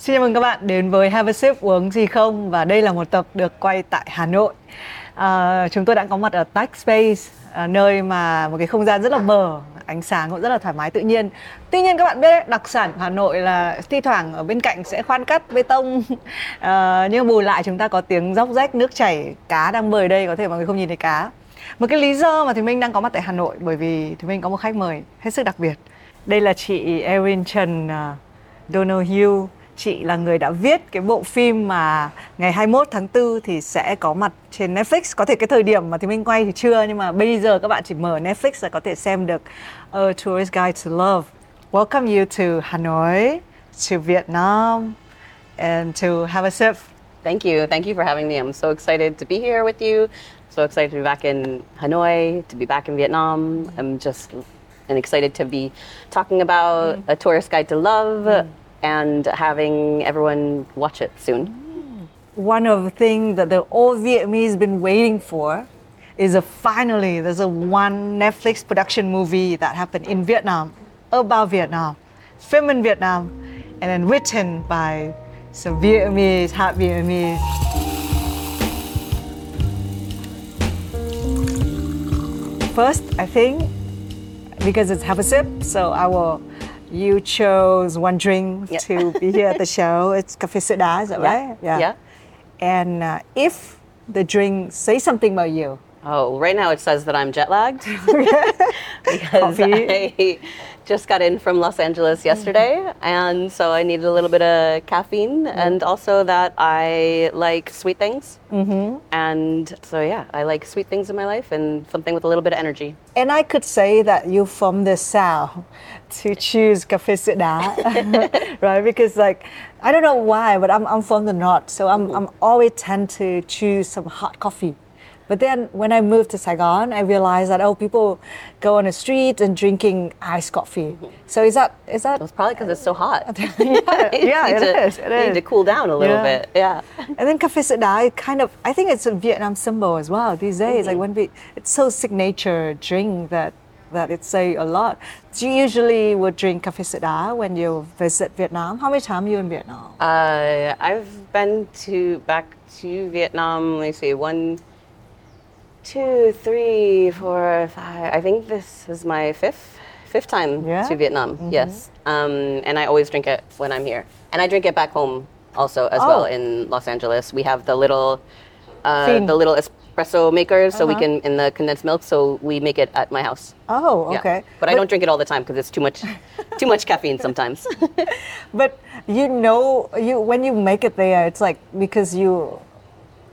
Xin chào mừng các bạn đến với Have a Sip uống gì không và đây là một tập được quay tại Hà Nội. À, chúng tôi đã có mặt ở Tech Space, à, nơi mà một cái không gian rất là mờ, ánh sáng cũng rất là thoải mái tự nhiên. Tuy nhiên các bạn biết đấy, đặc sản Hà Nội là thi thoảng ở bên cạnh sẽ khoan cắt bê tông, à, nhưng bù lại chúng ta có tiếng róc rách nước chảy, cá đang bơi đây có thể mọi người không nhìn thấy cá. Một cái lý do mà Thùy Minh đang có mặt tại Hà Nội bởi vì Thùy Minh có một khách mời hết sức đặc biệt. Đây là chị Erin Trần à, uh, Donahue chị là người đã viết cái bộ phim mà ngày 21 tháng 4 thì sẽ có mặt trên Netflix. Có thể cái thời điểm mà thì mình quay thì chưa nhưng mà bây giờ các bạn chỉ mở Netflix là có thể xem được A Tourist Guide to Love. Welcome you to Hanoi, to Vietnam and to have a sip. Thank you. Thank you for having me. I'm so excited to be here with you. So excited to be back in Hanoi, to be back in Vietnam. I'm just and excited to be talking about a tourist guide to love and having everyone watch it soon. One of the things that the old Vietnamese been waiting for is a finally there's a one Netflix production movie that happened in Vietnam about Vietnam, filmed in Vietnam, and then written by some Vietnamese, half Vietnamese. First, I think because it's have a sip, so I will. You chose one drink Yep. to be here at the show. It's cafe soda, is that right? Yeah. And uh, if the drink say something about you, Oh, right now it says that I'm jet lagged because. I just got in from Los Angeles yesterday, and so I needed a little bit of caffeine, and also that I like sweet things. Mm-hmm. And so yeah, I like sweet things in my life and something with a little bit of energy. and I could say that you're from the south to choose cafe soda, right? Because like I don't know why, but I'm, I'm from the north, so I'm, I'm always tend to choose some hot coffee. But then when I moved to Saigon, I realized that oh, people go on the street and drinking iced coffee. So is that is that? It's probably because it's so hot. yeah, yeah, need it to, is. It need is. to cool down a little Yeah. bit. Yeah. And then cafe it kind of, I think it's a Vietnam symbol as well these days. Like when we, it's so signature drink that that it say a lot. Do you usually would drink cafe soda when you visit Vietnam? How many times you in Vietnam? Uh, I've been to back to Vietnam. Let me see, one, two, three, four, five. I think this is my fifth fifth time Yeah? to Vietnam. Yes, um, and I always drink it when I'm here, and I drink it back home also as Oh. well in Los Angeles. We have the little, uh, the little espresso makers, so we Uh-huh. can in the condensed milk. So we make it at my house. Oh, Yeah. okay. But, I don't drink it all the time because it's too much, too much caffeine sometimes. But you know, you when you make it there, it's like because you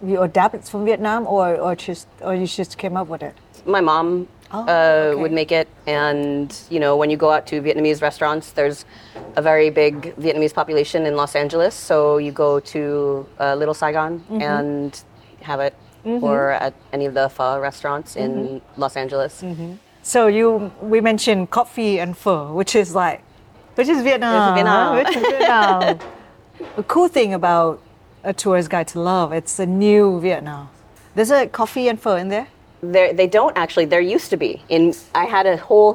you adapt it from Vietnam, or or just or you just came up with it. my mom Oh, uh, okay. would make it and you know when you go out to vietnamese restaurants there's a very big vietnamese population in los angeles so you go to uh, little saigon Mm-hmm. and have it or at any of the pho restaurants in Mm-hmm. los angeles So you we mentioned coffee and pho, which is like which is Vietnam. Vietnam. Which is Vietnam. the cool thing about a tourist guide to love, it's a new Vietnam. There's a coffee and pho in there. there they don't actually there used to be in i had a whole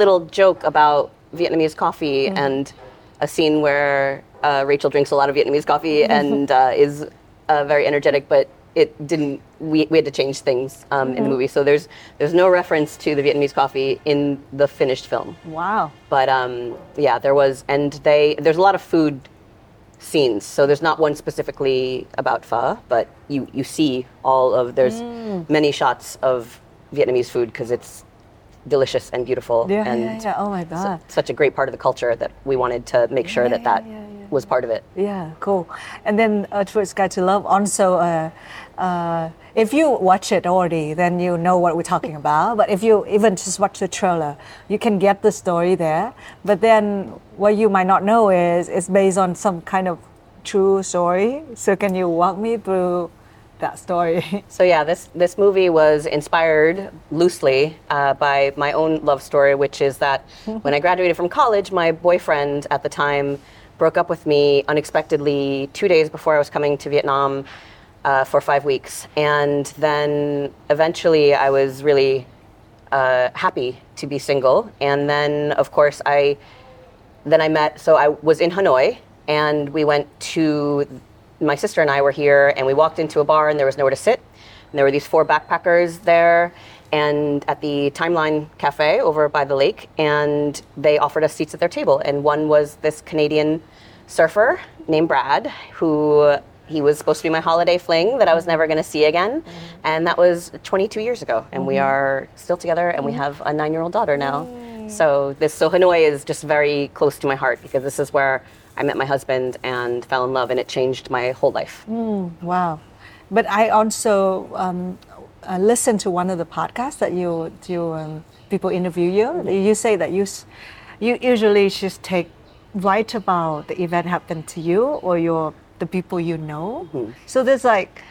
little joke about vietnamese coffee Mm-hmm. and a scene where uh, rachel drinks a lot of vietnamese coffee and uh, is uh, very energetic but it didn't we, we had to change things um, Mm-hmm. in the movie so there's there's no reference to the vietnamese coffee in the finished film Wow. but um, yeah, there was, and they there's a lot of food scenes. So there's not one specifically about pho, but you you see all of there's Mm. many shots of Vietnamese food because it's delicious and beautiful Yeah, and yeah, yeah. Oh my su- god. such a great part of the culture that we wanted to make sure Yeah, that that was part of it. Yeah, cool. And then uh, Tourist Guide to Love also, uh, uh, if you watch it already, then you know what we're talking about. But if you even just watch the trailer, you can get the story there. But then what you might not know is it's based on some kind of true story. So can you walk me through that story? So yeah, this this movie was inspired loosely uh, by my own love story, which is that when I graduated from college, my boyfriend at the time broke up with me unexpectedly two days before I was coming to Vietnam uh, for five weeks, and then eventually I was really uh, happy to be single, and then of course I then I met. So I was in Hanoi, and we went to my sister and I were here, and we walked into a bar, and there was nowhere to sit. And there were these four backpackers there, and at the Timeline Cafe over by the lake, and they offered us seats at their table. And one was this Canadian surfer named Brad, who he was supposed to be my holiday fling that I was never going to see again. And that was 22 years ago. And we are still together and we have a nine year old daughter now. So this so Hanoi is just very close to my heart because this is where I met my husband and fell in love and it changed my whole life. Wow. But I also um, uh, listened to one of the podcasts that you, you um, people interview you. You say that you, you usually just take write about the event happened to you or your the people you know. Mm-hmm. So there's like,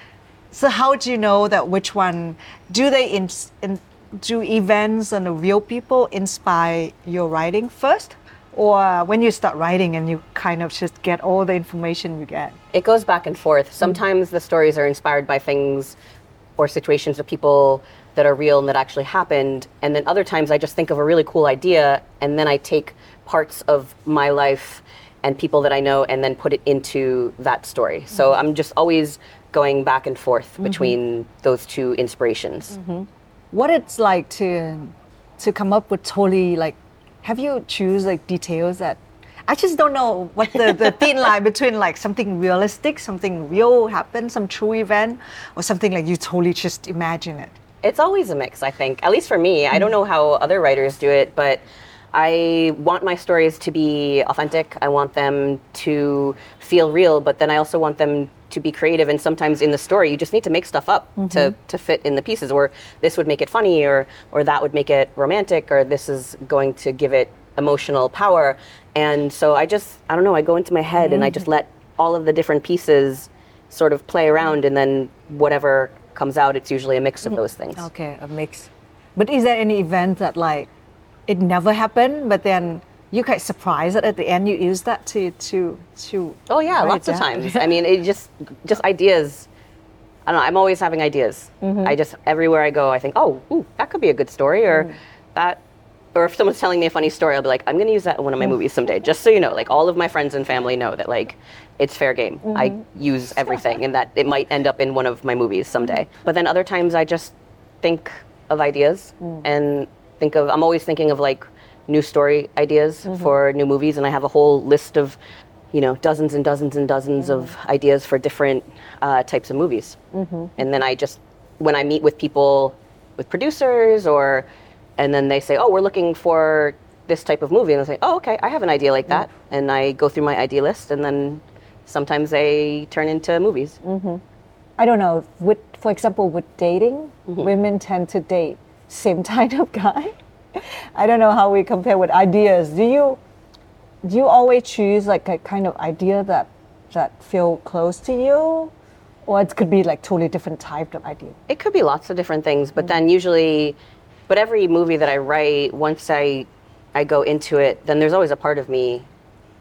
so how do you know that which one? Do they in, in, do events and the real people inspire your writing first, or when you start writing and you kind of just get all the information you get? It goes back and forth. Mm-hmm. Sometimes the stories are inspired by things or situations of people that are real and that actually happened. And then other times I just think of a really cool idea and then I take parts of my life and people that I know and then put it into that story. So mm-hmm. I'm just always going back and forth mm-hmm. between those two inspirations. Mm-hmm. what it's like to to come up with totally like have you choose like details that I just don't know what the, the thin line between like something realistic, something real happened, some true event, or something like you totally just imagine it. It's always a mix, I think. At least for me. I don't know how other writers do it, but I want my stories to be authentic. I want them to feel real, but then I also want them to be creative. And sometimes in the story, you just need to make stuff up to, mm-hmm. to fit in the pieces. Or this would make it funny, or or that would make it romantic, or this is going to give it emotional power. And so I just I don't know. I go into my head and I just mm. let all of the different pieces sort of play around, and then whatever comes out, it's usually a mix of mm. those things. Okay, a mix. But is there any event that like it never happened, but then you get surprised that at the end you use that to to to Oh yeah, lots of times. I mean, it just just ideas. I don't know. I'm always having ideas. Mm-hmm. I just everywhere I go, I think, oh, ooh, that could be a good story, or mm-hmm. that, or if someone's telling me a funny story, I'll be like, I'm going to use that in one of my mm-hmm. movies someday. Just so you know, like all of my friends and family know that like it's fair game. I use everything, and that it might end up in one of my movies someday. But then other times, I just think of ideas mm. and think of. I'm always thinking of like new story ideas mm-hmm. for new movies, and I have a whole list of you know, dozens and dozens and dozens of mm-hmm. ideas for different uh, types of movies. Mm-hmm. And then I just, when I meet with people, with producers, or, and then they say, oh, we're looking for this type of movie. And I say, oh, okay, I have an idea like that. And I go through my idea list, and then sometimes they turn into movies. I don't know. With, for example, with dating, women tend to date same type of guy. I don't know how we compare with ideas. Do you do you always choose like a kind of idea that that feel close to you, or it could be like totally different type of idea? It could be lots of different things, but then usually, but every movie that I write, once I, I go into it, then there's always a part of me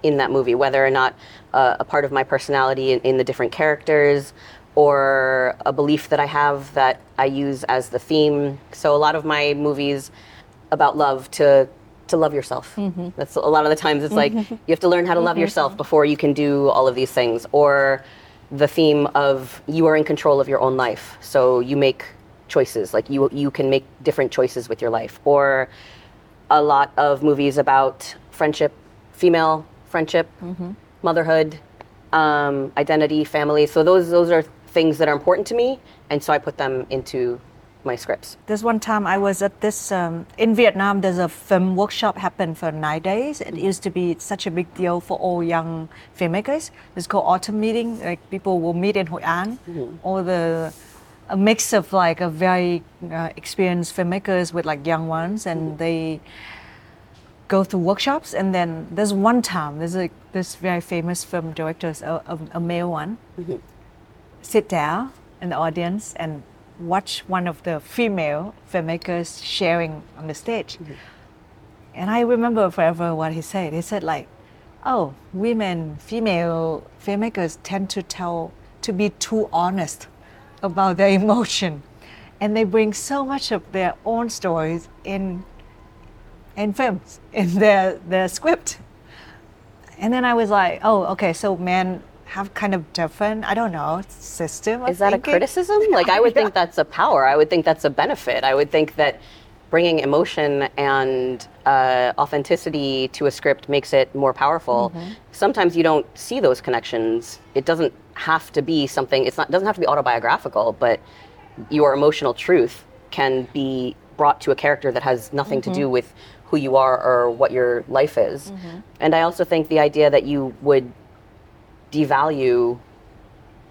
in that movie, whether or not uh, a part of my personality in, in the different characters or a belief that I have that I use as the theme. So a lot of my movies about love to to love yourself. Mm-hmm. That's a lot of the times it's like mm-hmm. you have to learn how to love mm-hmm. yourself before you can do all of these things or the theme of you are in control of your own life. So you make choices, like you you can make different choices with your life or a lot of movies about friendship, female friendship, motherhood, um, identity, family. So those those are things that are important to me, and so I put them into my scripts. There's one time I was at this um, in Vietnam. There's a film workshop happened for nine days. It used to be such a big deal for all young filmmakers. It's called Autumn Meeting. Like people will meet in Hoi An. All the a mix of like a very uh, experienced filmmakers with like young ones, and they go through workshops. And then there's one time there's like this very famous film director, a, a, a male one, sit down in the audience and watch one of the female filmmakers sharing on the stage. Mm-hmm. And I remember forever what he said. He said like, "Oh, women, female filmmakers tend to tell to be too honest about their emotion, and they bring so much of their own stories in in films in their their script." and then I was like, oh, okay, so men have kind of different, I don't know, system. Is that a criticism? Like, I would think that's a power. I would think that's a benefit. I would think that bringing emotion and uh, authenticity to a script makes it more powerful. Mm-hmm. Sometimes you don't see those connections. It doesn't have to be something. It's not doesn't have to be autobiographical, but your emotional truth can be brought to a character that has nothing to do mm-hmm. with who you are or what your life is. Mm-hmm. And I also think the idea that you would devalue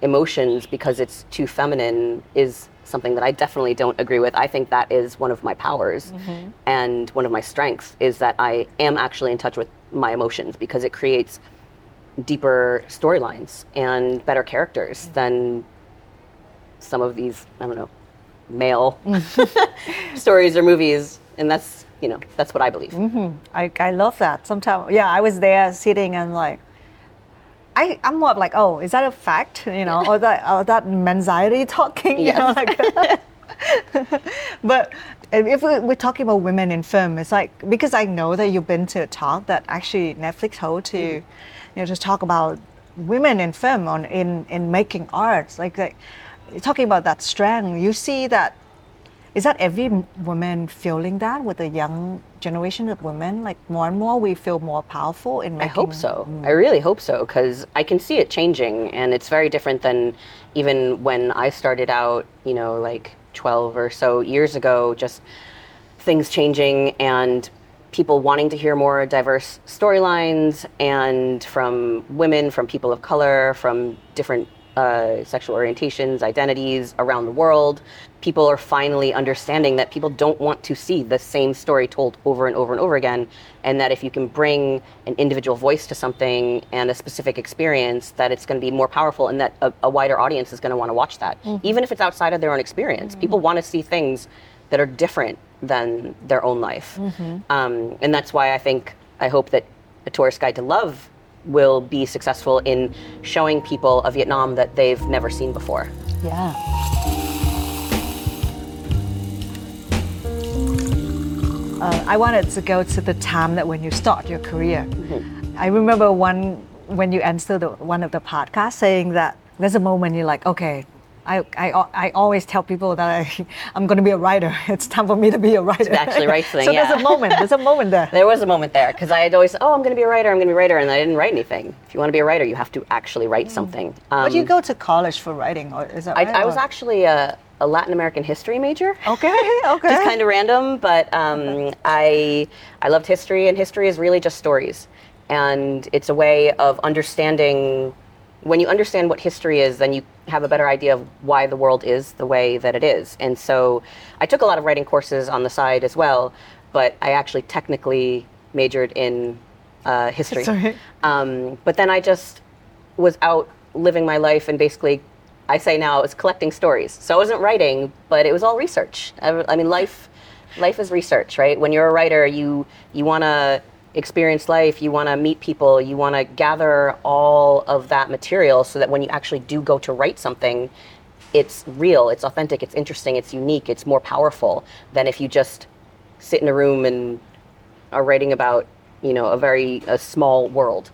emotions because it's too feminine is something that I definitely don't agree with. I think that is one of my powers mm-hmm. and one of my strengths is that I am actually in touch with my emotions because it creates deeper storylines and better characters mm-hmm. than some of these, I don't know, male stories or movies and that's, you know, that's what I believe. Mm-hmm. I, I love that. Sometimes, yeah, I was there sitting and like, I, I'm more of like, oh, is that a fact? You know, or that, or that anxiety talking, you know, like. but if we, we're talking about women in film, it's like because I know that you've been to a talk that actually Netflix hold to, mm. you know, just talk about women in film on in in making arts, like like talking about that strength. You see that is that every woman feeling that with the young generation of women? Like more and more, we feel more powerful in I hope so. Mm. I really hope so because I can see it changing, and it's very different than even when I started out. You know, like twelve or so years ago. Just things changing and people wanting to hear more diverse storylines, and from women, from people of color, from different uh, sexual orientations, identities around the world. People are finally understanding that people don't want to see the same story told over and over and over again, and that if you can bring an individual voice to something and a specific experience, that it's going to be more powerful, and that a, a wider audience is going to want to watch that, even if it's outside of their own experience. People want to see things that are different than their own life, um, and that's why I think I hope that a tourist guide to love will be successful in showing people a Vietnam that they've never seen before. Yeah. Uh, I wanted to go to the time that when you start your career. I remember one when you answered the, one of the podcasts saying that there's a moment you're like, okay, I, I, I always tell people that I, I'm going to be a writer. It's time for me to be a writer. actually write something, so there's a moment. There's a moment there. There was a moment there because I had always, oh, I'm going to be a writer, I'm going to be a writer, and I didn't write anything. If you want to be a writer, you have to actually write something. Um, But you go to college for writing, or is that I, right? I was Or- actually a, a Latin American history major. Okay, okay. just kind of random, but um, I I loved history, and history is really just stories, and it's a way of understanding. When you understand what history is, then you have a better idea of why the world is the way that it is. And so, I took a lot of writing courses on the side as well, but I actually technically majored in uh, history. History. Um, but then I just was out living my life and basically I say now I was collecting stories. So I wasn't writing, but it was all research. I, I mean, life, life is research, right? When you're a writer, you you want to experience life, you want to meet people, you want to gather all of that material so that when you actually do go to write something, it's real, it's authentic, it's interesting, it's unique, it's more powerful than if you just sit in a room and are writing about, you know, a very a small world.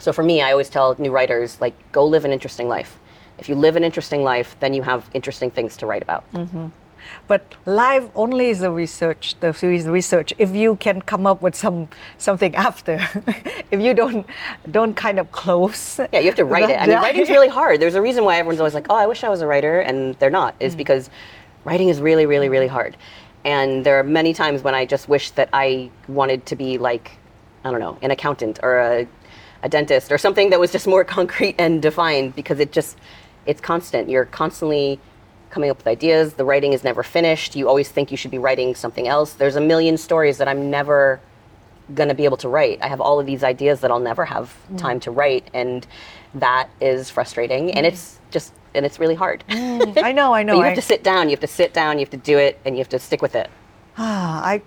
So for me, I always tell new writers like go live an interesting life. If you live an interesting life, then you have interesting things to write about. Mm-hmm. But live only is the research. The is the research. If you can come up with some something after, if you don't don't kind of close. Yeah, you have to write it. I mean, writing's really hard. There's a reason why everyone's always like, "Oh, I wish I was a writer," and they're not. Is mm. because writing is really, really, really hard. And there are many times when I just wish that I wanted to be like, I don't know, an accountant or a, a dentist or something that was just more concrete and defined because it just, it's constant. You're constantly coming up with ideas. The writing is never finished. You always think you should be writing something else. There's a million stories that I'm never going to be able to write. I have all of these ideas that I'll never have time to write, and that is frustrating. And it's just, and it's really hard. I know, I know. But you I, have to sit down. You have to sit down. You have to do it, and you have to stick with it. Ah, I,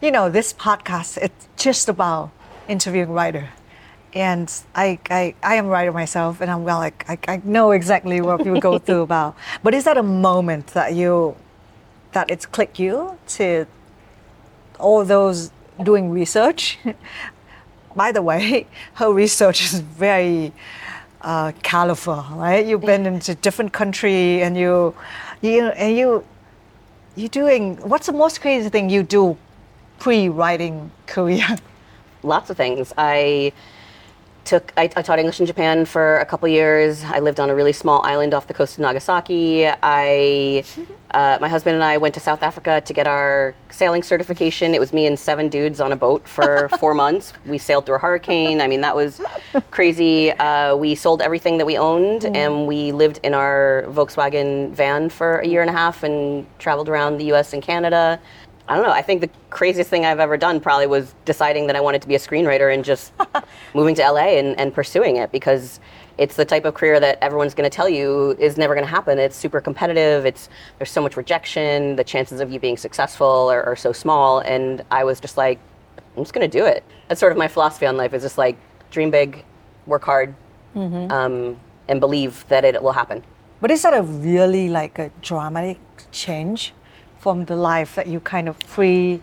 you know, this podcast it's just about interviewing writer, and I, I, I am a writer myself, and I'm well, like, I, I know exactly what people go through about. But is that a moment that you, that it's clicked you to all those doing research? by the way, her research is very uh, colorful, right? You've been into different country and you, you and you, you doing. What's the most crazy thing you do pre-writing career? Lots of things. I took I, I, taught English in Japan for a couple years. I lived on a really small island off the coast of Nagasaki. I uh, my husband and I went to South Africa to get our sailing certification. It was me and seven dudes on a boat for four months. We sailed through a hurricane. I mean, that was crazy. Uh, we sold everything that we owned mm. and we lived in our Volkswagen van for a year and a half and traveled around the US and Canada. I don't know. I think the craziest thing I've ever done probably was deciding that I wanted to be a screenwriter and just moving to LA and, and pursuing it because it's the type of career that everyone's going to tell you is never going to happen. It's super competitive. It's there's so much rejection. The chances of you being successful are, are so small. And I was just like, I'm just going to do it. That's sort of my philosophy on life. Is just like dream big, work hard, mm-hmm. um, and believe that it will happen. But is that a really like a dramatic change? From the life that you kind of free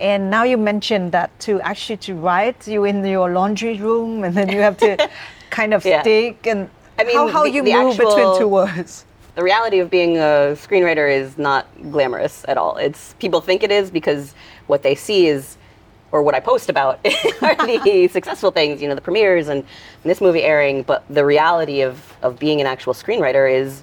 and now you mentioned that to actually to write you in your laundry room and then you have to kind of yeah. and I mean, how, how the, you the move actual, between two words the reality of being a screenwriter is not glamorous at all it's people think it is because what they see is or what I post about are the successful things, you know, the premieres and, and, this movie airing. But the reality of, of being an actual screenwriter is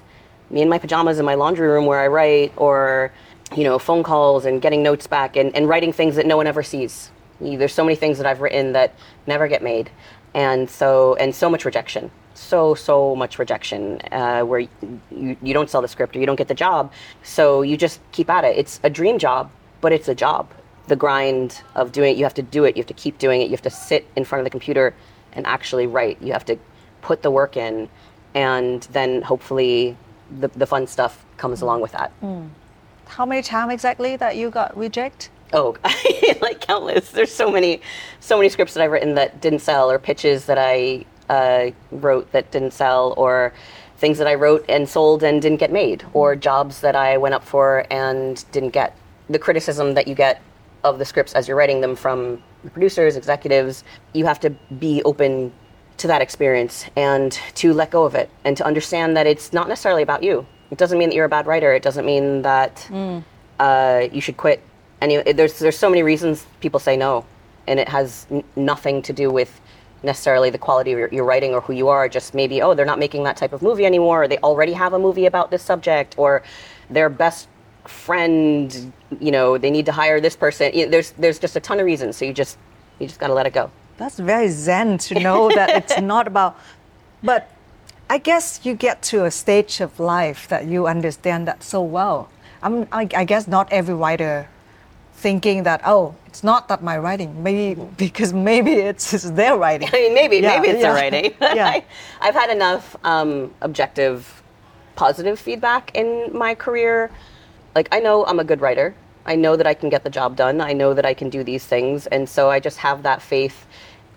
me in my pajamas in my laundry room where I write, or you know, phone calls and getting notes back and, and writing things that no one ever sees. There's so many things that I've written that never get made. And so, and so much rejection. So, so much rejection uh, where you, you don't sell the script or you don't get the job. So you just keep at it. It's a dream job, but it's a job. The grind of doing it, you have to do it. You have to keep doing it. You have to sit in front of the computer and actually write. You have to put the work in. And then hopefully the, the fun stuff comes along with that. Mm how many times exactly that you got rejected? Oh, like countless. There's so many, so many scripts that I've written that didn't sell, or pitches that I uh, wrote that didn't sell, or things that I wrote and sold and didn't get made, or jobs that I went up for and didn't get. The criticism that you get of the scripts as you're writing them from the producers, executives, you have to be open to that experience and to let go of it and to understand that it's not necessarily about you. It doesn't mean that you're a bad writer. It doesn't mean that mm. uh, you should quit. And you, there's there's so many reasons people say no, and it has n- nothing to do with necessarily the quality of your, your, writing or who you are. Just maybe oh they're not making that type of movie anymore. Or they already have a movie about this subject, or their best friend, you know, they need to hire this person. You know, there's there's just a ton of reasons. So you just you just got to let it go. That's very zen to know that it's not about, but I guess you get to a stage of life that you understand that so well. I'm, I, I guess not every writer thinking that oh it's not that my writing maybe because maybe it's, it's their writing. I mean maybe yeah, maybe it's yeah. their writing. Yeah. I, have had enough um, objective positive feedback in my career. Like i know i'm a good writer. I know that i can get the job done. I know that i can do these things. And so i just have that faith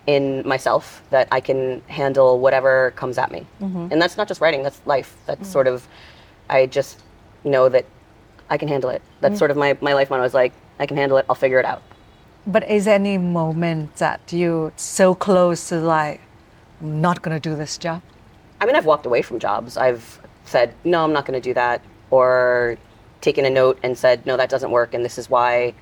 in myself that I can handle whatever comes at me. Mm-hmm. And that's not just writing, that's life. That's mm-hmm. sort of, I just know that I can handle it. That's mm-hmm. sort of my, my life motto is like, I can handle it, I'll figure it out. But is there any moment that you so close to like, I'm not going to do this job? I mean, I've walked away from jobs. I've said, no, I'm not going to do that. Or taken a note and said, no, that doesn't work and this is why,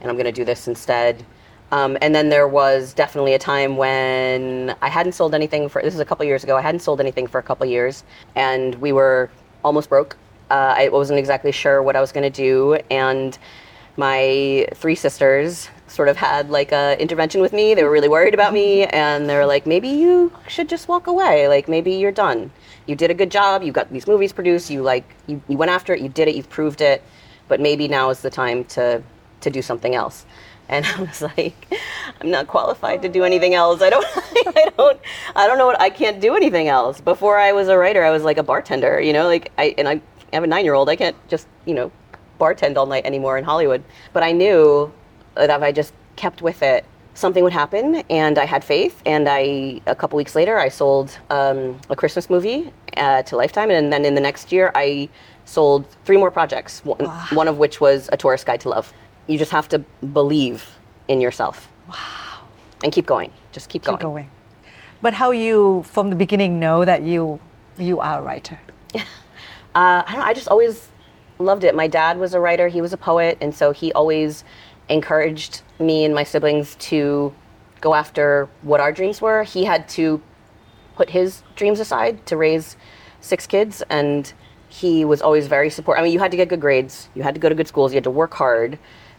and I'm going to do this instead. Um, and then there was definitely a time when I hadn't sold anything for, this is a couple years ago, I hadn't sold anything for a couple years, and we were almost broke. Uh, I wasn't exactly sure what I was going to do, and my three sisters sort of had like a intervention with me. They were really worried about me, and they were like, maybe you should just walk away. Like maybe you're done. You did a good job. You got these movies produced. You like you, you went after it. You did it. You've proved it. But maybe now is the time to to do something else. And I was like, I'm not qualified to do anything else. I don't, I don't, I don't know what, I can't do anything else. Before I was a writer, I was like a bartender, you know, like I, and I have a nine year old. I can't just, you know, bartend all night anymore in Hollywood. But I knew that if I just kept with it, something would happen and I had faith. And I, a couple weeks later, I sold um, a Christmas movie uh, to Lifetime. And then in the next year, I sold three more projects, one, wow. one of which was A Tourist Guide to Love you just have to believe in yourself. Wow. and keep going. Just keep, Keep going. But how you from the beginning know that you you are a writer? Uh, I don't know, I just always loved it. My dad was a writer, he was a poet, and so he always encouraged me and my siblings to go after what our dreams were. He had to put his dreams aside to raise six kids, and he was always very supportive. I mean, you had to get good grades, you had to go to good schools, you had to work hard,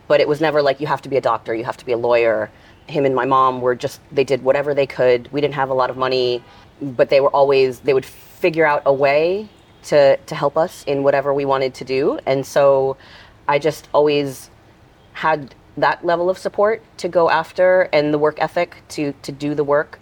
but it was never like you have to be a doctor, you have to be a lawyer. Him and my mom were just, they did whatever they could. We didn't have a lot of money, but they were always, they would figure out a way to, to help us in whatever we wanted to do. And so I just always had that level of support to go after and the work ethic to to do the work.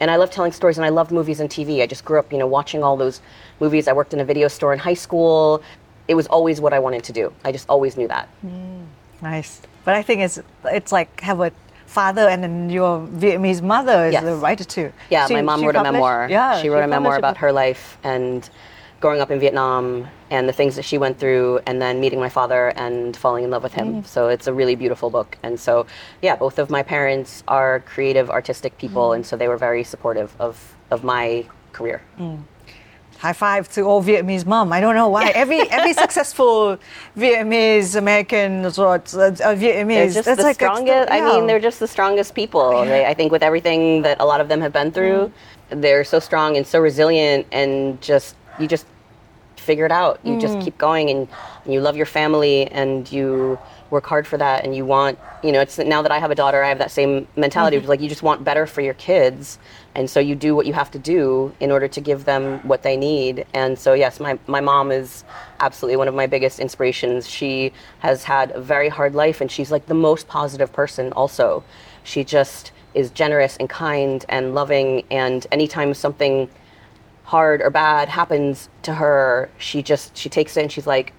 And I love telling stories and I loved movies and TV. I just grew up, you know, watching all those movies. I worked in a video store in high school. It was always what I wanted to do. I just always knew that. Mm. Nice. But I think it's it's like have a father and then your Vietnamese mother is Yes. a writer too. Yeah, She- my mom she wrote a memoir. Yeah, she wrote a memoir about her life and growing up in Vietnam and the things that she went through and then meeting my father and falling in love with him. So it's a really beautiful book. And so yeah, both of my parents are creative, artistic people mm. and so they were very supportive of of my career. Mm. High five to all Vietnamese mom. I don't know why every every successful Vietnamese American or uh, uh, Vietnamese. They're just it's the like a- strongest. I yeah. mean, they're just the strongest people. They, I think with everything that a lot of them have been through, mm. they're so strong and so resilient, and just you just figure it out. You just mm. keep going, and, and you love your family, and you work hard for that, and you want. You know, it's now that I have a daughter, I have that same mentality. of mm-hmm. Like you just want better for your kids, and so you do what you have to do in order to give them what they need. And so, yes, my my mom is absolutely one of my biggest inspirations. She has had a very hard life, and she's like the most positive person. Also, she just is generous and kind and loving. And anytime something hard or bad happens to her, she just she takes it and she's like,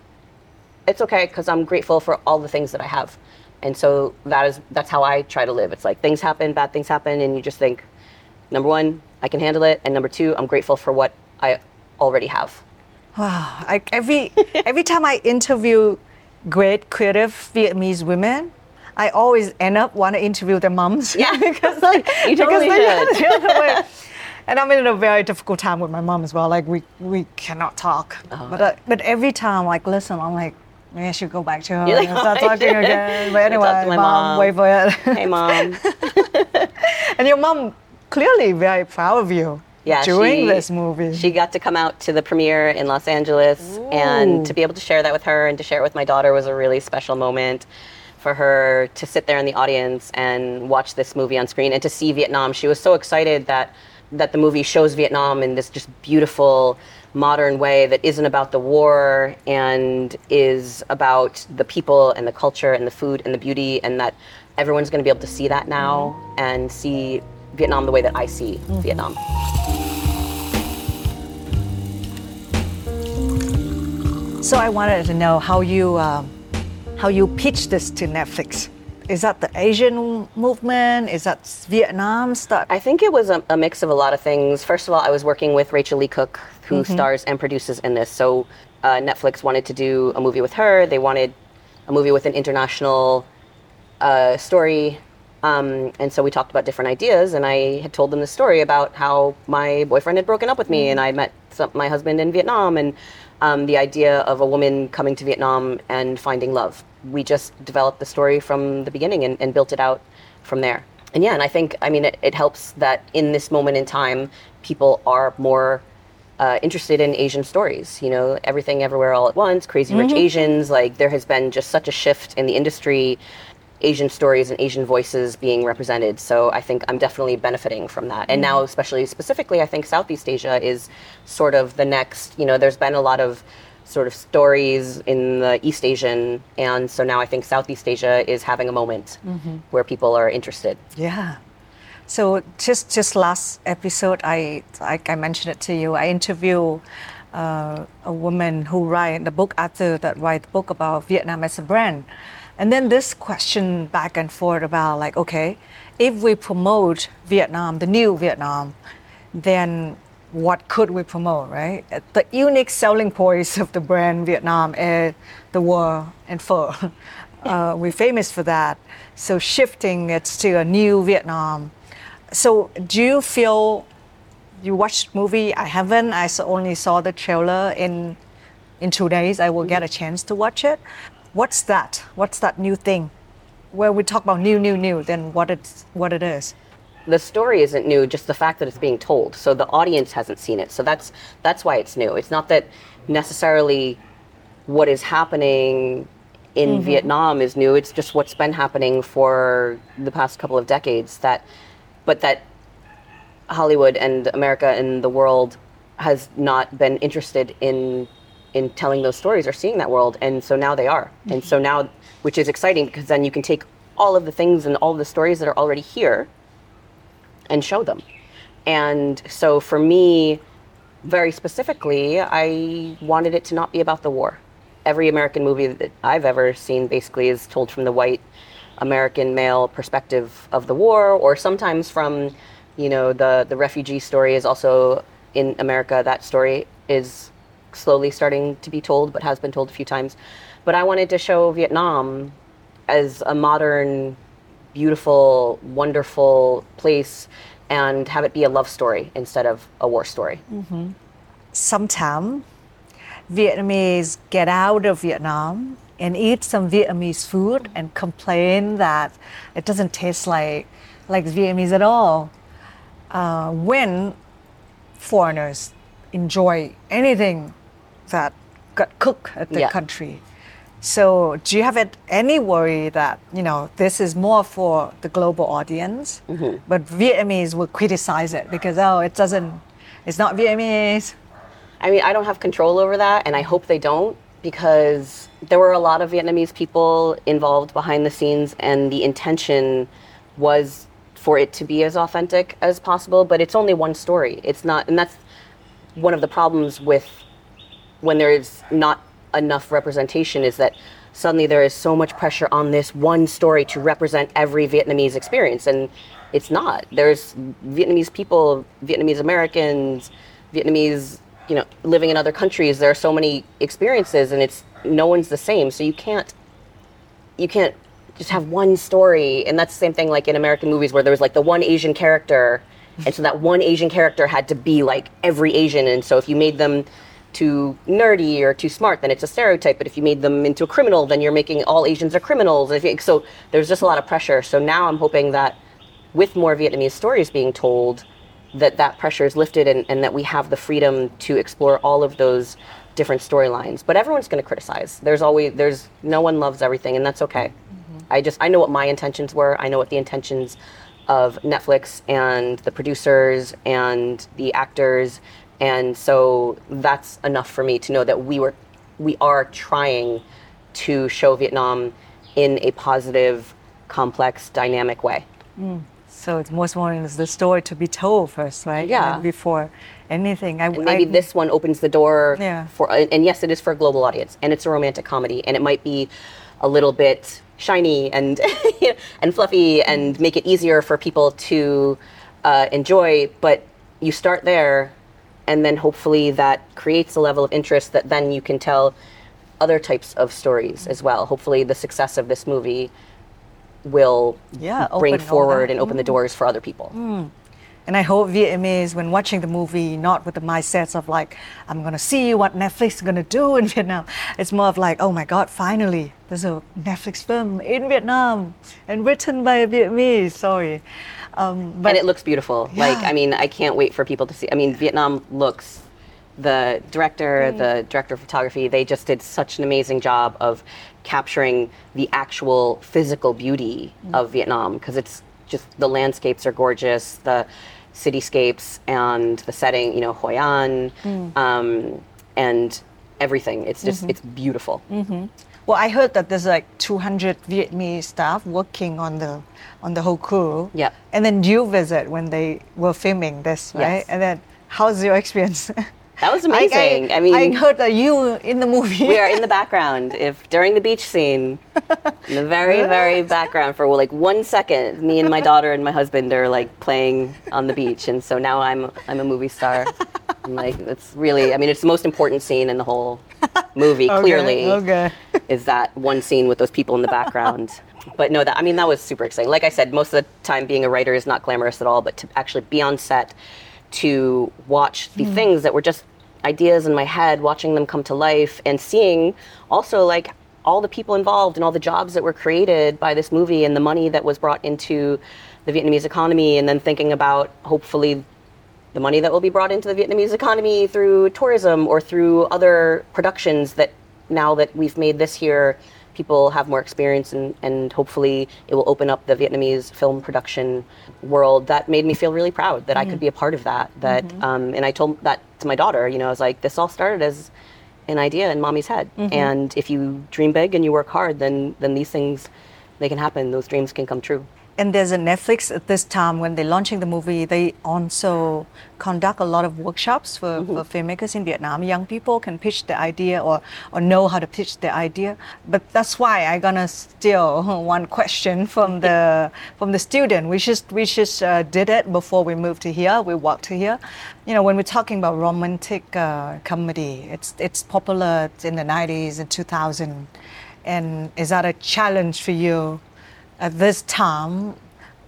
"It's okay because I'm grateful for all the things that I have." And so that is that's how I try to live. It's like things happen, bad things happen, and you just think, number one, I can handle it, and number two, I'm grateful for what I already have. Wow. I, every every time I interview great creative Vietnamese women, I always end up want to interview their moms. Yeah. because like You totally because should. and I'm in a very difficult time with my mom as well. Like we we cannot talk. Oh. But uh, but every time like listen, I'm like. Maybe I should go back to her like, and start "Oh, talking again. But Talk anyway, to my mom, mom. wait for it. Hey, mom. and your mom clearly very proud of you yeah, during she- this movie. She got to come out to the premiere in Los Angeles, and to be able to share that with her and to share it with my daughter was a really special moment for her to sit there in the audience and watch this movie on screen and to see Vietnam. She was so excited that that the movie shows Vietnam in this just beautiful modern way that isn't about the war and is about the people and the culture and the food and the beauty and that everyone's going to be able to see that now and see Vietnam the way that I see Vietnam. So I wanted to know how you um, how you pitched this to Netflix. Is that the Asian movement? Is that Vietnam stuff? I think it was a, a mix of a lot of things. First of all, I was working with Rachael Leigh Cook, who stars and produces in this. So uh, Netflix wanted to do a movie with her. They wanted a movie with an international uh, story. Um, and so we talked about different ideas, and I had told them the story about how my boyfriend had broken up with me, and I met some, my husband in Vietnam, and um, the idea of a woman coming to Vietnam and finding love. We just developed the story from the beginning and, and built it out from there. And yeah, and I think, I mean, it, it helps that in this moment in time, people are more uh, interested in Asian stories. You know, everything, everywhere, all at once, Crazy Rich mm-hmm. Asians. Like there has been just such a shift in the industry, Asian stories and Asian voices being represented. So I think I'm definitely benefiting from that. And now, mm-hmm. especially specifically, I think Southeast Asia is sort of the next. You know, there's been a lot of sort of stories in the East Asian, and so now I think Southeast Asia is having a moment mm-hmm. where people are interested. Yeah. So just just last episode, I like I mentioned it to you. I interview uh, a woman who write the book author that write the book about Vietnam as a brand, and then this question back and forth about like, okay, if we promote Vietnam, the new Vietnam, then what could we promote, right? The unique selling points of the brand Vietnam is the war and pho. Uh, we're famous for that. So shifting it to a new Vietnam So do you feel you watched movie? I haven't. I only saw the trailer in in two days. I will get a chance to watch it. What's that? What's that new thing? Where we talk about new, new, new, then what it's what it is. the story isn't new just the fact that it's being told so the audience hasn't seen it so that's that's why it's new it's not that necessarily what is happening in mm-hmm. vietnam is new it's just what's been happening for the past couple of decades that but that hollywood and america and the world has not been interested in in telling those stories or seeing that world and so now they are and so now which is exciting because then you can take all of the things and all the stories that are already here and show them. And so for me, very specifically, I wanted it to not be about the war. Every American movie that I've ever seen basically is told from the white American male perspective of the war, or sometimes from, you know, the, the refugee story is also in America. That story is slowly starting to be told, but has been told a few times. But I wanted to show Vietnam as a modern, beautiful, wonderful place and have it be a love story instead of a war story. Mm-hmm. Sometimes Vietnamese get out of Vietnam and eat some Vietnamese food and complain that it doesn't taste like like Vietnamese at all. Uh, when foreigners enjoy anything that got cooked at the Yeah. country. So, do you have any worry that you know this is more for the global audience, but Vietnamese will criticize it because oh, it doesn't, it's not Vietnamese. I mean, I don't have control over that, and I hope they don't because there were a lot of Vietnamese people involved behind the scenes, and the intention was for it to be as authentic as possible. But it's only one story. It's not, and that's one of the problems with when there is not enough representation is that suddenly there is so much pressure on this one story to represent every Vietnamese experience and it's not there's Vietnamese people Vietnamese Americans Vietnamese you know living in other countries there are so many experiences and it's no one's the same so you can't you can't just have one story and that's the same thing like in american movies where there was like the one asian character and so that one asian character had to be like every asian and so if you made them too nerdy or too smart then it's a stereotype but if you made them into a criminal then you're making all asians are criminals so there's just a lot of pressure so now i'm hoping that with more vietnamese stories being told that that pressure is lifted and, and that we have the freedom to explore all of those different storylines but everyone's going to criticize. There's always there's no one loves everything and that's okay. Mm-hmm. I just i know what my intentions were. I know what the intentions of netflix and the producers and the actors and so that's enough for me to know that we were we are trying to show vietnam in a positive complex dynamic way. Mm. So it's most important is the story to be told first, right? Yeah. Before anything. I, And maybe I- this one opens the door Yeah. for and yes it is for a global audience and it's a romantic comedy and it might be a little bit shiny and and fluffy and make it easier for people to uh, enjoy but you start there and then hopefully that creates a level of interest that then you can tell other types of stories as well. Hopefully the success of this movie will Yeah, bring forward and open the doors for other people And I hope Vietnamese, when watching the movie, not with the mindsets of like, I'm gonna see what Netflix is gonna do in Vietnam. It's more of like, oh my God, finally, there's a Netflix film in Vietnam and written by a Vietnamese. Sorry, um, but and it looks beautiful. Like, I mean, I can't wait for people to see. I mean, Vietnam looks. The director, the director of photography, they just did such an amazing job of capturing the actual physical beauty of Vietnam because it's just the landscapes are gorgeous, the cityscapes and the setting, you know, Hoi An, mm. um, and everything. It's just, mm-hmm. it's beautiful. Mm-hmm. Well, I heard that there's like 200 Vietnamese staff working on the on the whole crew. Yep. And then you visit when they were filming this, right? Yes. And then how's your experience? That was amazing. I, mean, I heard that you in the movie. we are in the background. If during the beach scene, in the very, very background for like one second, me and my daughter and my husband are like playing on the beach, and so now I'm I'm a movie star. And like it's really, I mean, it's the most important scene in the whole movie. Okay, clearly, okay. is that one scene with those people in the background. but no, that I mean that was super exciting. Like I said, most of the time being a writer is not glamorous at all, but to actually be on set, to watch the hmm. things that were just ideas in my head, watching them come to life, and seeing also like all the people involved and all the jobs that were created by this movie and the money that was brought into the Vietnamese economy, and then thinking about hopefully the money that will be brought into the Vietnamese economy through tourism or through other productions that now that we've made this here, people have more experience and, and hopefully it will open up the Vietnamese film production world. That made me feel really proud that I could mm-hmm. be a part of that. That mm-hmm. um, and I told that to my daughter. You know, I was like, this all started as an idea in mommy's head, mm-hmm. and if you dream big and you work hard, then then these things they can happen. Those dreams can come true. And there's a Netflix at this time when they're launching the movie, they also conduct a lot of workshops for, for filmmakers in Vietnam. Young people can pitch the idea or, or know how to pitch the idea. But that's why I'm gonna steal one question from the from the student. We just we just uh, did it before we moved to here. We walked to here. You know, when we're talking about romantic uh, comedy, it's it's popular in the 90s and 2000. And is that a challenge for you at this time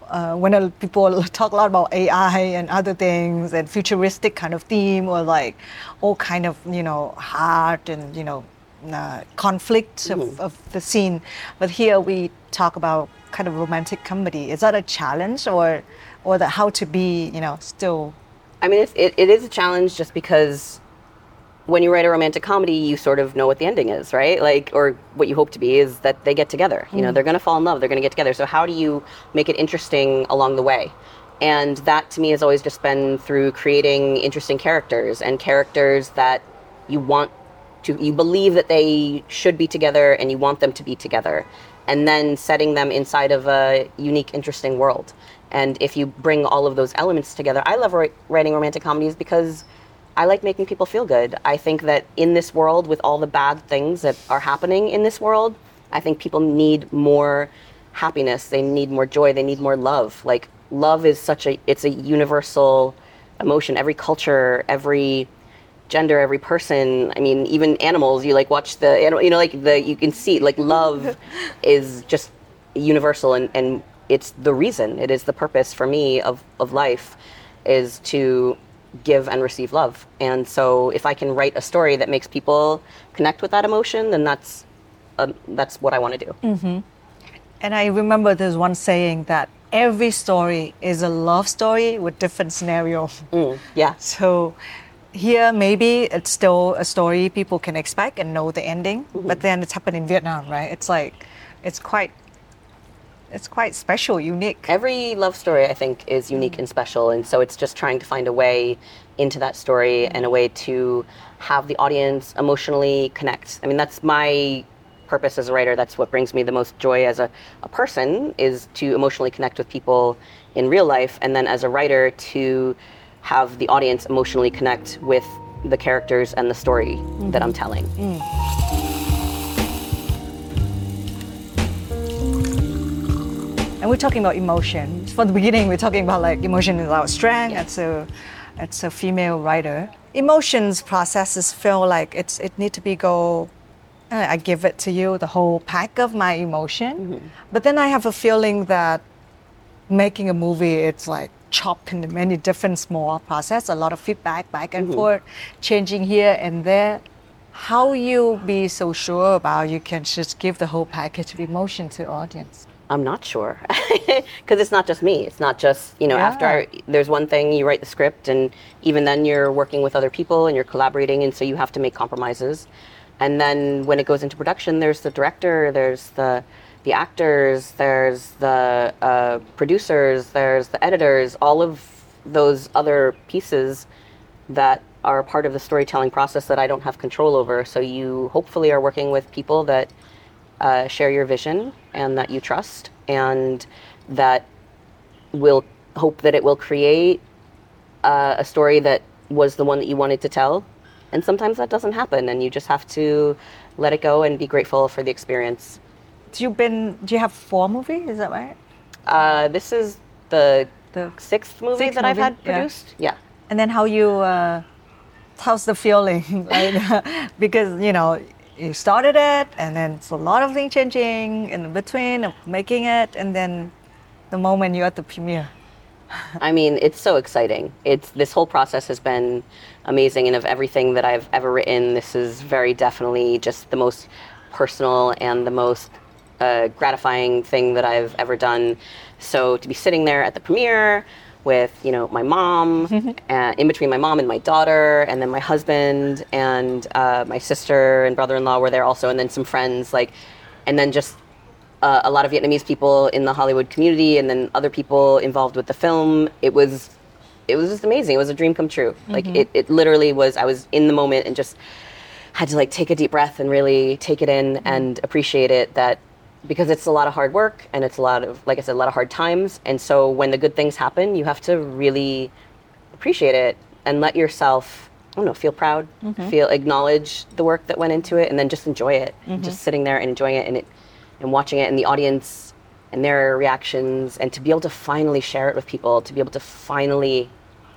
uh, when people talk a lot about AI and other things and futuristic kind of theme or like all kind of you know heart and you know uh, conflict of, of the scene, but here we talk about kind of romantic comedy. Is that a challenge or or the how to be you know still? I mean, it's, it, it is a challenge just because when you write a romantic comedy, you sort of know what the ending is, right? Like, or what you hope to be is that they get together. You know, mm-hmm. they're going to fall in love, they're going to get together. So, how do you make it interesting along the way? And that to me has always just been through creating interesting characters and characters that you want to, you believe that they should be together and you want them to be together. And then setting them inside of a unique, interesting world. And if you bring all of those elements together, I love writing romantic comedies because I like making people feel good. I think that in this world, with all the bad things that are happening in this world, I think people need more happiness. They need more joy. They need more love. Like love is such a it's a universal emotion. Every culture, every gender, every person. I mean, even animals. You like watch the animal. You know, like the you can see like love is just universal and and it's the reason. It is the purpose for me of of life is to give and receive love. And so if I can write a story that makes people connect with that emotion, then that's um, that's what I want to do. And I remember there's one saying that every story is a love story with different scenario. Mm, yeah. So here maybe it's still a story people can expect and know the ending, but then it's happened in Vietnam, right? It's like it's quite it's quite special, unique. Every love story, I think, is mm. unique and special, and so it's just trying to find a way into that story mm. and a way to have the audience emotionally connect. I mean, that's my purpose as a writer. That's what brings me the most joy as a, a person is to emotionally connect with people in real life, and then as a writer to have the audience emotionally connect with the characters and the story that mm-hmm. I'm telling. Mm. And we're talking about emotion. From the beginning, we're talking about like emotion is our strength. It's a, it's a female writer. Emotions processes feel like it's it need to be go. uh, I give it to you the whole pack of my emotion, but then I have a feeling that making a movie it's like chopped into many different small process. A lot of feedback back and forth, changing here and there. How you be so sure about you can just give the whole package of emotion to audience? I'm not sure because it's not just me. It's not just you know after I, there's one thing you write the script and even then you're working with other people and you're collaborating and so you have to make compromises. And then when it goes into production, there's the director, there's the the actors, there's the uh, producers, there's the editors, all of those other pieces that are part of the storytelling process that I don't have control over. So you hopefully are working with people that uh, share your vision and that you trust and that will hope that it will create uh, a story that was the one that you wanted to tell. And sometimes that doesn't happen, and you just have to let it go and be grateful for the experience. Do you been? Do you have four movies? Is that right? Uh, this is the, The sixth movie sixth that I've movie, had yeah. produced. Yeah. And then how you? Uh, how's the feeling? like, because you know, you started it, and then it's a lot of things changing in between of making it, and then the moment you're at the premiere. I mean, it's so exciting. It's this whole process has been amazing, and of everything that I've ever written, this is very definitely just the most personal and the most uh, gratifying thing that I've ever done. So to be sitting there at the premiere with you know my mom, uh, in between my mom and my daughter, and then my husband and uh, my sister and brother-in-law were there also, and then some friends like, and then just uh, a lot of Vietnamese people in the Hollywood community, and then other people involved with the film. It was, it was just amazing. It was a dream come true. Like it, it literally was. I was in the moment and just had to like take a deep breath and really take it in and appreciate it. That because it's a lot of hard work and it's a lot of, like I said, a lot of hard times. And so when the good things happen, you have to really appreciate it and let yourself. I don't know, feel proud, mm-hmm. feel acknowledge the work that went into it, and then just enjoy it. Mm-hmm. Just sitting there and enjoying it, and it and watching it and the audience and their reactions and to be able to finally share it with people to be able to finally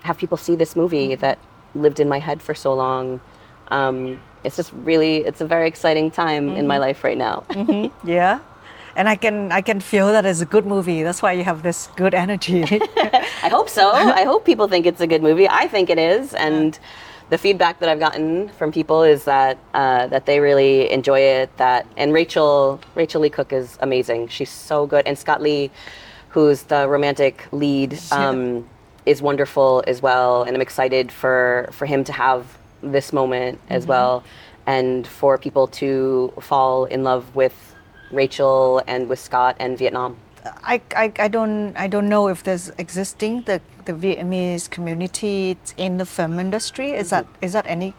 have people see this movie mm-hmm. that lived in my head for so long um, it's just really it's a very exciting time in my life right now Yeah. And I can I can feel that it's a good movie. That's why you have this good energy. i hope so. I hope people think it's a good movie. I think it is. And the feedback that i've gotten from people is that uh, that they really enjoy it that and Rachael Rachael Leigh Cook is amazing. She's so good. And Scott Ly who's the romantic lead um, is wonderful as well. And i'm excited for for him to have this moment as well. And for people to fall in love with Rachael and with scott and vietnam I, I, I don't I don't know if there's existing the, the Vietnamese community in the film industry. Is mm-hmm. that is that any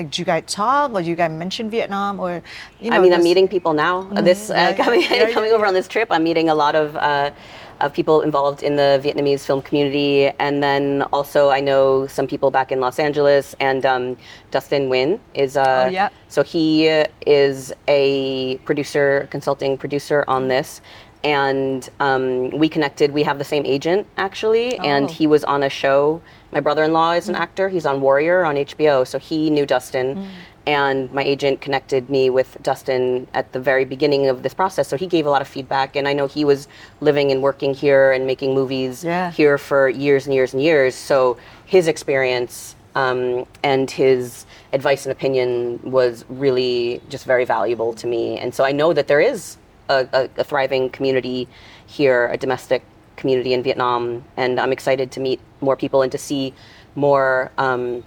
like do you guys talk or do you guys mention Vietnam or you know I mean, I'm meeting people now. Uh, This uh, yeah, coming yeah, coming over yeah. on this trip, I'm meeting a lot of uh, of people involved in the Vietnamese film community, and then also I know some people back in Los Angeles. And um, Dustin Nguyen is uh, Oh, yeah. so he is a producer, consulting producer on this. And um, we connected. We have the same agent actually, and Oh. he was on a show. My brother-in-law is an actor. He's on Warrior on HBO, so he knew Dustin. And my agent connected me with Dustin at the very beginning of this process. So he gave a lot of feedback, and I know he was living and working here and making movies Yeah. here for years and years and years. So his experience um, and his advice and opinion was really just very valuable to me. And so I know that there is a, a, a thriving community here, a domestic community in Vietnam, and I'm excited to meet more people and to see more um,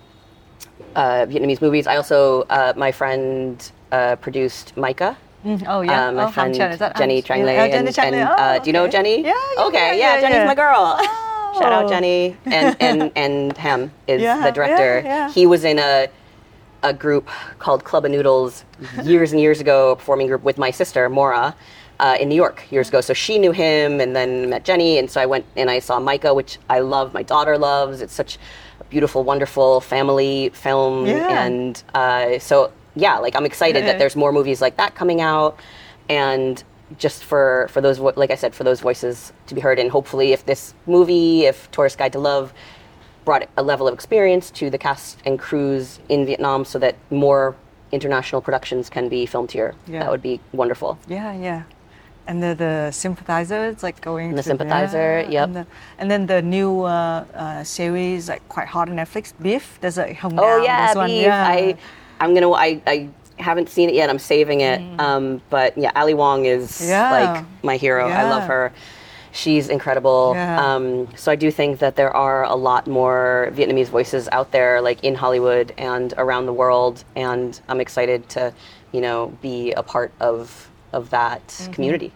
uh, Vietnamese movies. I also, uh, my friend uh, produced Mica. Mm, oh yeah. Uh, my oh, friend Chen, Jenny Le. yeah, Jenny and, Trang Le. and, Oh, uh, do you know. Jenny? Yeah, yeah, okay, yeah, yeah, Jenny's my girl. Shout out Oh. Jenny and and and Ham is the director. He was in a a group called Club O' Noodles years and years ago, a performing group with my sister Mora. Uh, in New York years ago, so she knew him, and then met Jenny, and so I went and I saw Mica, which I love. My daughter loves. It's such a beautiful, wonderful family film, Yeah. and uh, so yeah, like I'm excited Yeah. that there's more movies like that coming out, and just for for those vo- like I said, for those voices to be heard, and hopefully, if this movie, if Tourist Guide to Love, brought a level of experience to the cast and crews in Vietnam, so that more international productions can be filmed here, Yeah. that would be wonderful. Yeah, yeah. And the, the it's like going And the to- Sympathizer, yeah, yep. And, the, and then the new uh, uh, series like quite hot on Netflix, Beef. There's a Hồng Oh yeah, Beef. yeah. I I'm gonna I, I haven't seen it yet. I'm saving it. Um, but yeah, Ali Wong is Mm. Yeah. like my hero. I love her. She's incredible. Yeah. Um, so I do think that there are a lot more Vietnamese voices out there, like in Hollywood and around the world, and I'm excited to, you know, be a part of of that Mm-hmm. community.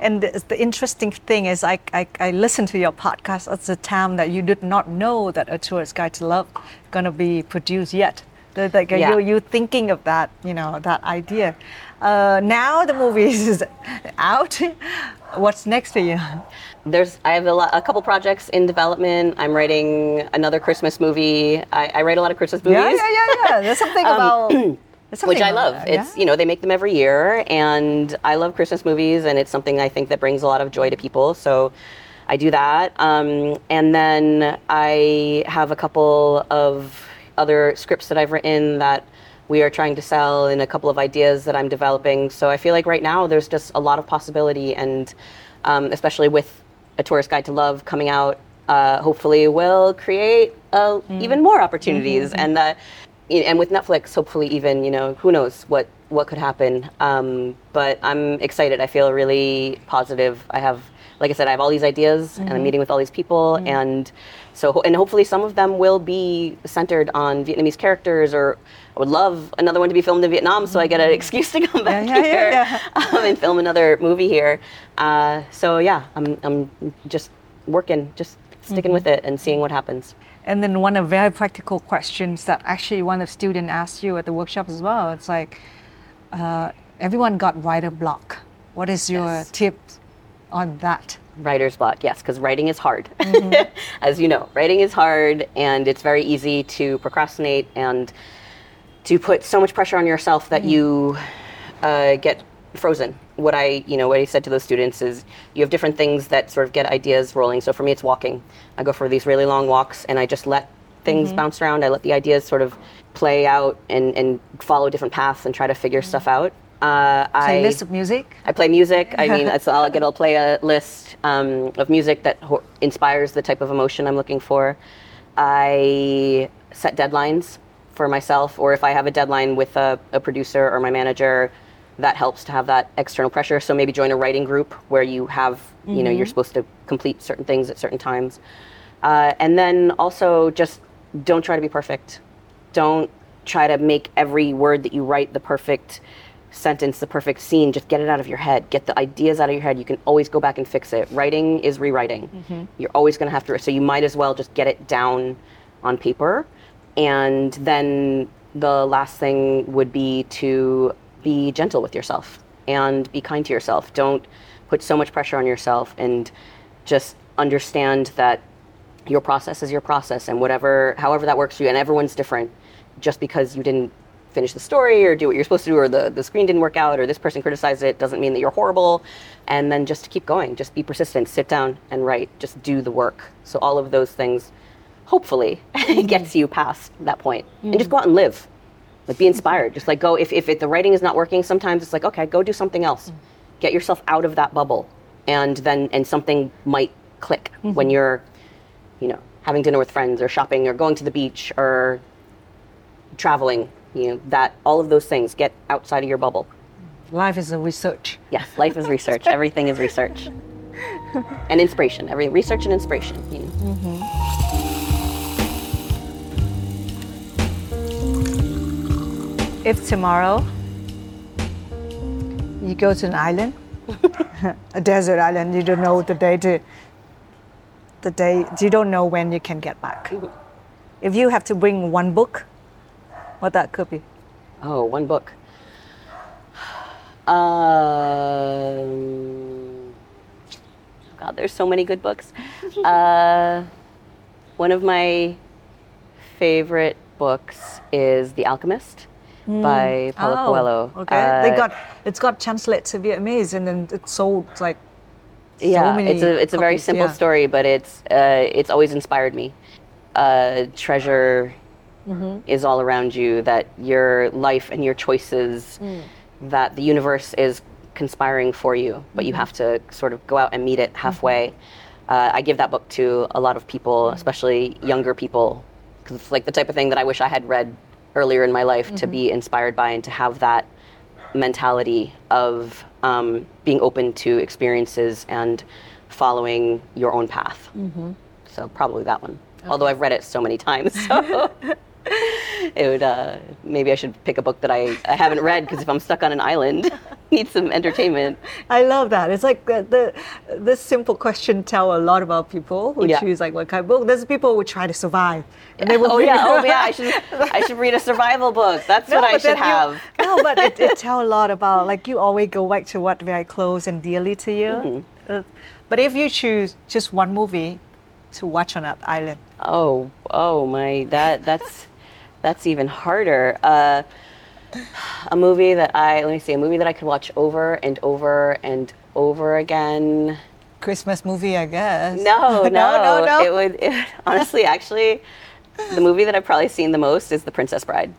And the, the interesting thing is, I, I, I listened to your podcast at the time that you did not know that A Tourist Guide to Love gonna be produced yet. Like Yeah. you, you thinking of that, you know, that idea. Uh, now the movie is out. What's next for you? There's I have a, lot, a couple projects in development. I'm writing another Christmas movie. I, I write a lot of Christmas movies. Yeah, yeah, yeah, yeah. There's something about there's something which I love. that, It's you know they make them every year, and I love Christmas movies, and it's something I think that brings a lot of joy to people. So I do that, um, and then I have a couple of other scripts that I've written that we are trying to sell and a couple of ideas that I'm developing. So I feel like right now there's just a lot of possibility, and um, especially with a tourist guide to love coming out, uh, hopefully will create uh, even more opportunities. And uh, and with Netflix, hopefully even you know who knows what what could happen. Um, but I'm excited. I feel really positive. I have. Like I said, I have all these ideas, and I'm meeting with all these people, and so and hopefully some of them will be centered on Vietnamese characters. Or I would love another one to be filmed in Vietnam, so I get an excuse to come back yeah, yeah, here yeah. um, and film another movie here. Uh, so yeah, I'm I'm just working, just sticking with it and seeing what happens. And then one of very practical questions that actually one of students asked you at the workshop as well. It's like uh, everyone got writer block. What is your Yes. tip on that? Writer's block, yes, because writing is hard. As you know, writing is hard and it's very easy to procrastinate and to put so much pressure on yourself that you uh, get frozen. What I, you know, what I said to those students is you have different things that sort of get ideas rolling. So for me, it's walking. I go for these really long walks and I just let things bounce around. I let the ideas sort of play out and, and follow different paths and try to figure stuff out. Uh, I Playlist of music? I play music. I mean, so I'll get I'll play a list um, of music that ho- inspires the type of emotion I'm looking for. I set deadlines for myself, or if I have a deadline with a, a producer or my manager, that helps to have that external pressure. So maybe join a writing group where you have, you know, you're supposed to complete certain things at certain times. Uh, and then also just don't try to be perfect. Don't try to make every word that you write the perfect sentence, the perfect scene. Just get it out of your head. Get the ideas out of your head. You can always go back and fix it. Writing is rewriting. You're always going to have to. So you might as well just get it down on paper. And then the last thing would be to be gentle with yourself and be kind to yourself. Don't put so much pressure on yourself and just understand that your process is your process and whatever however that works for you and everyone's different. Just because you didn't finish the story or do what you're supposed to do or the, the screen didn't work out or this person criticized it doesn't mean that you're horrible. And then just keep going. Just be persistent. Sit down and write. Just do the work. So all of those things hopefully gets mm-hmm. you past that point. And just mm-hmm. go out and live like be inspired. Just like go if, if it, the writing is not working sometimes it's like okay go do something else. Mm-hmm. Get yourself out of that bubble. And then and something might click mm-hmm. when you're you know having dinner with friends or shopping or going to the beach or traveling you know that all of those things get outside of your bubble. Life is a research. yes life is research. Everything is research. And inspiration. Every research and inspiration you know. Mm-hmm. If tomorrow you go to an island, a desert island, you don't know the day to the day you don't know when you can get back. If you have to bring one book, what that could be. Oh, one book. Um, God, there's so many good books. uh, one of my favorite books is The Alchemist by Paulo Coelho. Hmm. Okay. they Uh, got it's got translated to Vietnamese and then it's sold like so yeah, many it's a it's a very simple yeah. story, but it's uh, it's always inspired me. Uh, treasure Mm-hmm. is all around you. That your life and your choices, Mm. that the universe is conspiring for you, but you Mm-hmm. have to sort of go out and meet it halfway. Uh, I give that book to a lot of people, Mm. especially younger people, because it's like the type of thing that I wish I had read earlier in my life to be Mm-hmm. inspired by and to have that mentality of um, being open to experiences and following your own path. Mm-hmm. So probably that one. Although I've read it so many times, so it would uh, maybe I should pick a book that I, I haven't read because if I'm stuck on an island, need some entertainment. I love that. It's like the, the this simple question tell a lot about people who Yeah. choose like what kind of book. There's people who try to survive. And they will oh yeah, oh yeah. I should I should read a survival book. That's No, what I should then you- have. no, but it, it tell a lot about like you always go back to what very close and dearly to you. Mm-hmm. Uh, but if you choose just one movie to watch on that island, Oh, oh my, that that's that's even harder. Uh, a movie that I let me see, a movie that I could watch over and over and over again. Christmas movie, I guess. No, no, no, no, no. It would it, honestly, actually, the movie that I've probably seen the most is The Princess Bride.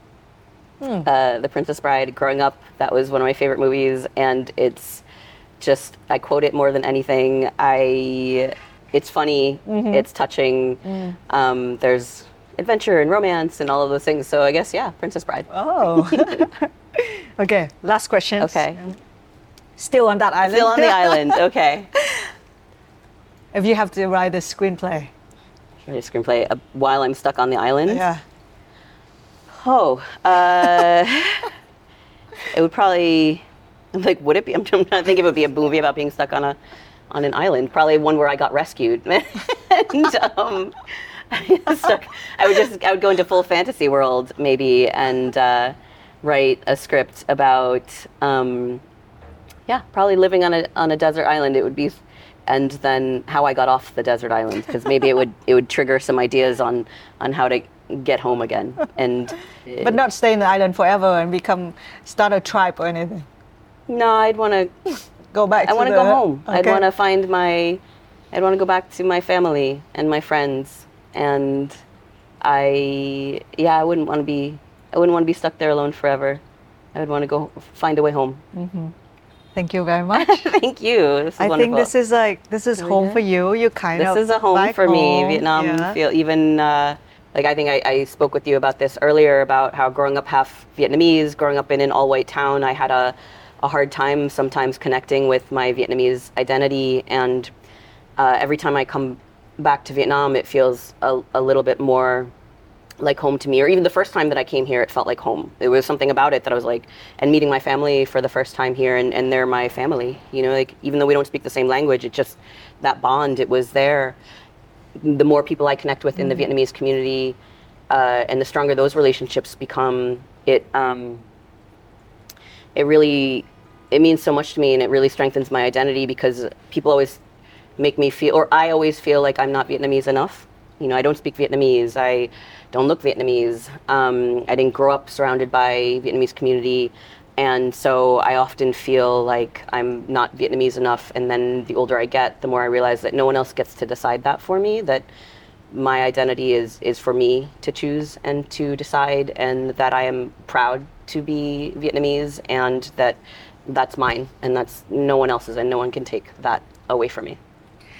uh, The Princess Bride. Growing up, that was one of my favorite movies, and it's just I quote it more than anything. I it's funny, it's touching. Um, there's adventure and romance and all of those things. So I guess yeah, Princess Bride. Oh. okay, last question. Okay. Still on that island. Still on the island. Okay. if you have to write a screenplay. Write a screenplay uh, while I'm stuck on the island. Yeah. Oh, uh, it would probably. I'm like, would it be? I'm trying to think it would be a movie about being stuck on a on an island. Probably one where I got rescued. and um, I would just I would go into full fantasy world maybe and uh, write a script about. Um, yeah, probably living on a on a desert island. It would be, and then how I got off the desert island because maybe it would it would trigger some ideas on on how to get home again and. But not stay in the island forever and become start a tribe or anything. No, I'd want to. Go back. I want to the- go home. I'd want to find my. I'd want to go back to my family and my friends, and I. Yeah, I wouldn't want to be. I wouldn't want to be stuck there alone forever. I would want to go find a way home. Thank you very much. Thank you. This is I wonderful. think this is like this is home for you. You kind this of this is a home for me. home. Vietnam Yeah. feel even uh, like I think I, I spoke with you about this earlier about how growing up half Vietnamese, growing up in an all white town, I had a, a hard time sometimes connecting with my Vietnamese identity. And uh, every time I come back to Vietnam, it feels a, a little bit more like home to me or even the first time that i came here it felt like home. It was something about it that i was like and meeting my family for the first time here and, and they're my family you know like even though we don't speak the same language it just that bond it was there. The more people i connect with in the vietnamese community uh, and the stronger those relationships become it um, it really it means so much to me and it really strengthens my identity because people always make me feel or i always feel like i'm not vietnamese enough. You know i don't speak vietnamese. I don't look vietnamese. Um, i didn't grow up surrounded by vietnamese community. And so i often feel like i'm not vietnamese enough. And then the older i get the more i realize that no one else gets to decide that for me that my identity is is for me to choose and to decide and that I am proud to be Vietnamese and that that's mine and that's no one else's and no one can take that away from me.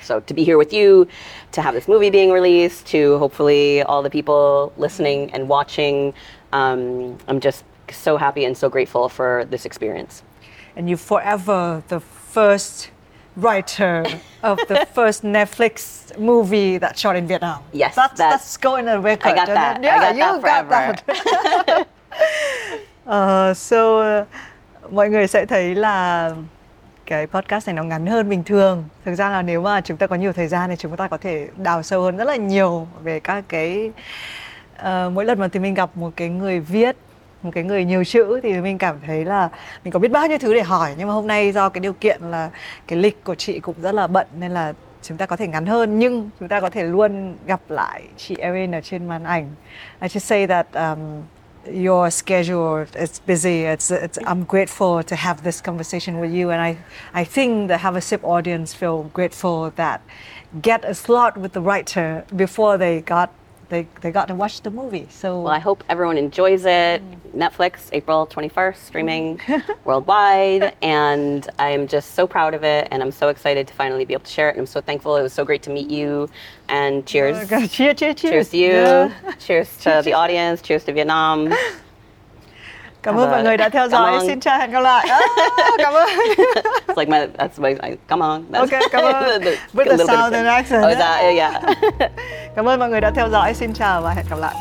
So to be here with you, to have this movie being released, to hopefully all the people listening and watching, um, I'm just so happy and so grateful for this experience. and you forever the first writer of the first Netflix movie that shot in Vietnam. Yes, that's that- that's going to record. I got that. then- I Yeah, got you that got forever. that. Ờ, so uh, mọi người sẽ thấy là cái podcast này nó ngắn hơn bình thường. Thực ra là nếu mà chúng ta có nhiều thời gian thì chúng ta có thể đào sâu hơn rất là nhiều về các cái uh, mỗi lần mà thì mình gặp một cái người viết một cái người nhiều chữ thì mình cảm thấy là mình có biết bao nhiêu thứ để hỏi nhưng mà hôm nay do cái điều kiện là cái lịch của chị cũng rất là bận nên là chúng ta có thể ngắn hơn nhưng chúng ta có thể luôn gặp lại chị Erin ở trên màn ảnh. I just say that um, your schedule. It's busy. It's, it's I'm grateful to have this conversation with you, and I I think the Have a Sip audience feel grateful that get a slot with the writer before they got they, they got to watch the movie. So Well, I hope everyone enjoys it. Mm. Netflix, April 21st, streaming mm. worldwide. And I'm just so proud of it. And I'm so excited to finally be able to share it. And I'm so thankful. It was so great to meet you. And oh cheers. cheers, cheers, cheers. Cheers to you. Yeah. Cheers to the audience. Cheers to Vietnam. Cảm ơn mọi người đã theo dõi. Xin chào hẹn gặp lại. Cảm ơn. It's like my, that's my, I, come on. That's Okay, come on. the- With the bit of southern accent. Oh, that, yeah. Cảm ơn mọi người đã theo dõi. Xin chào và hẹn gặp lại.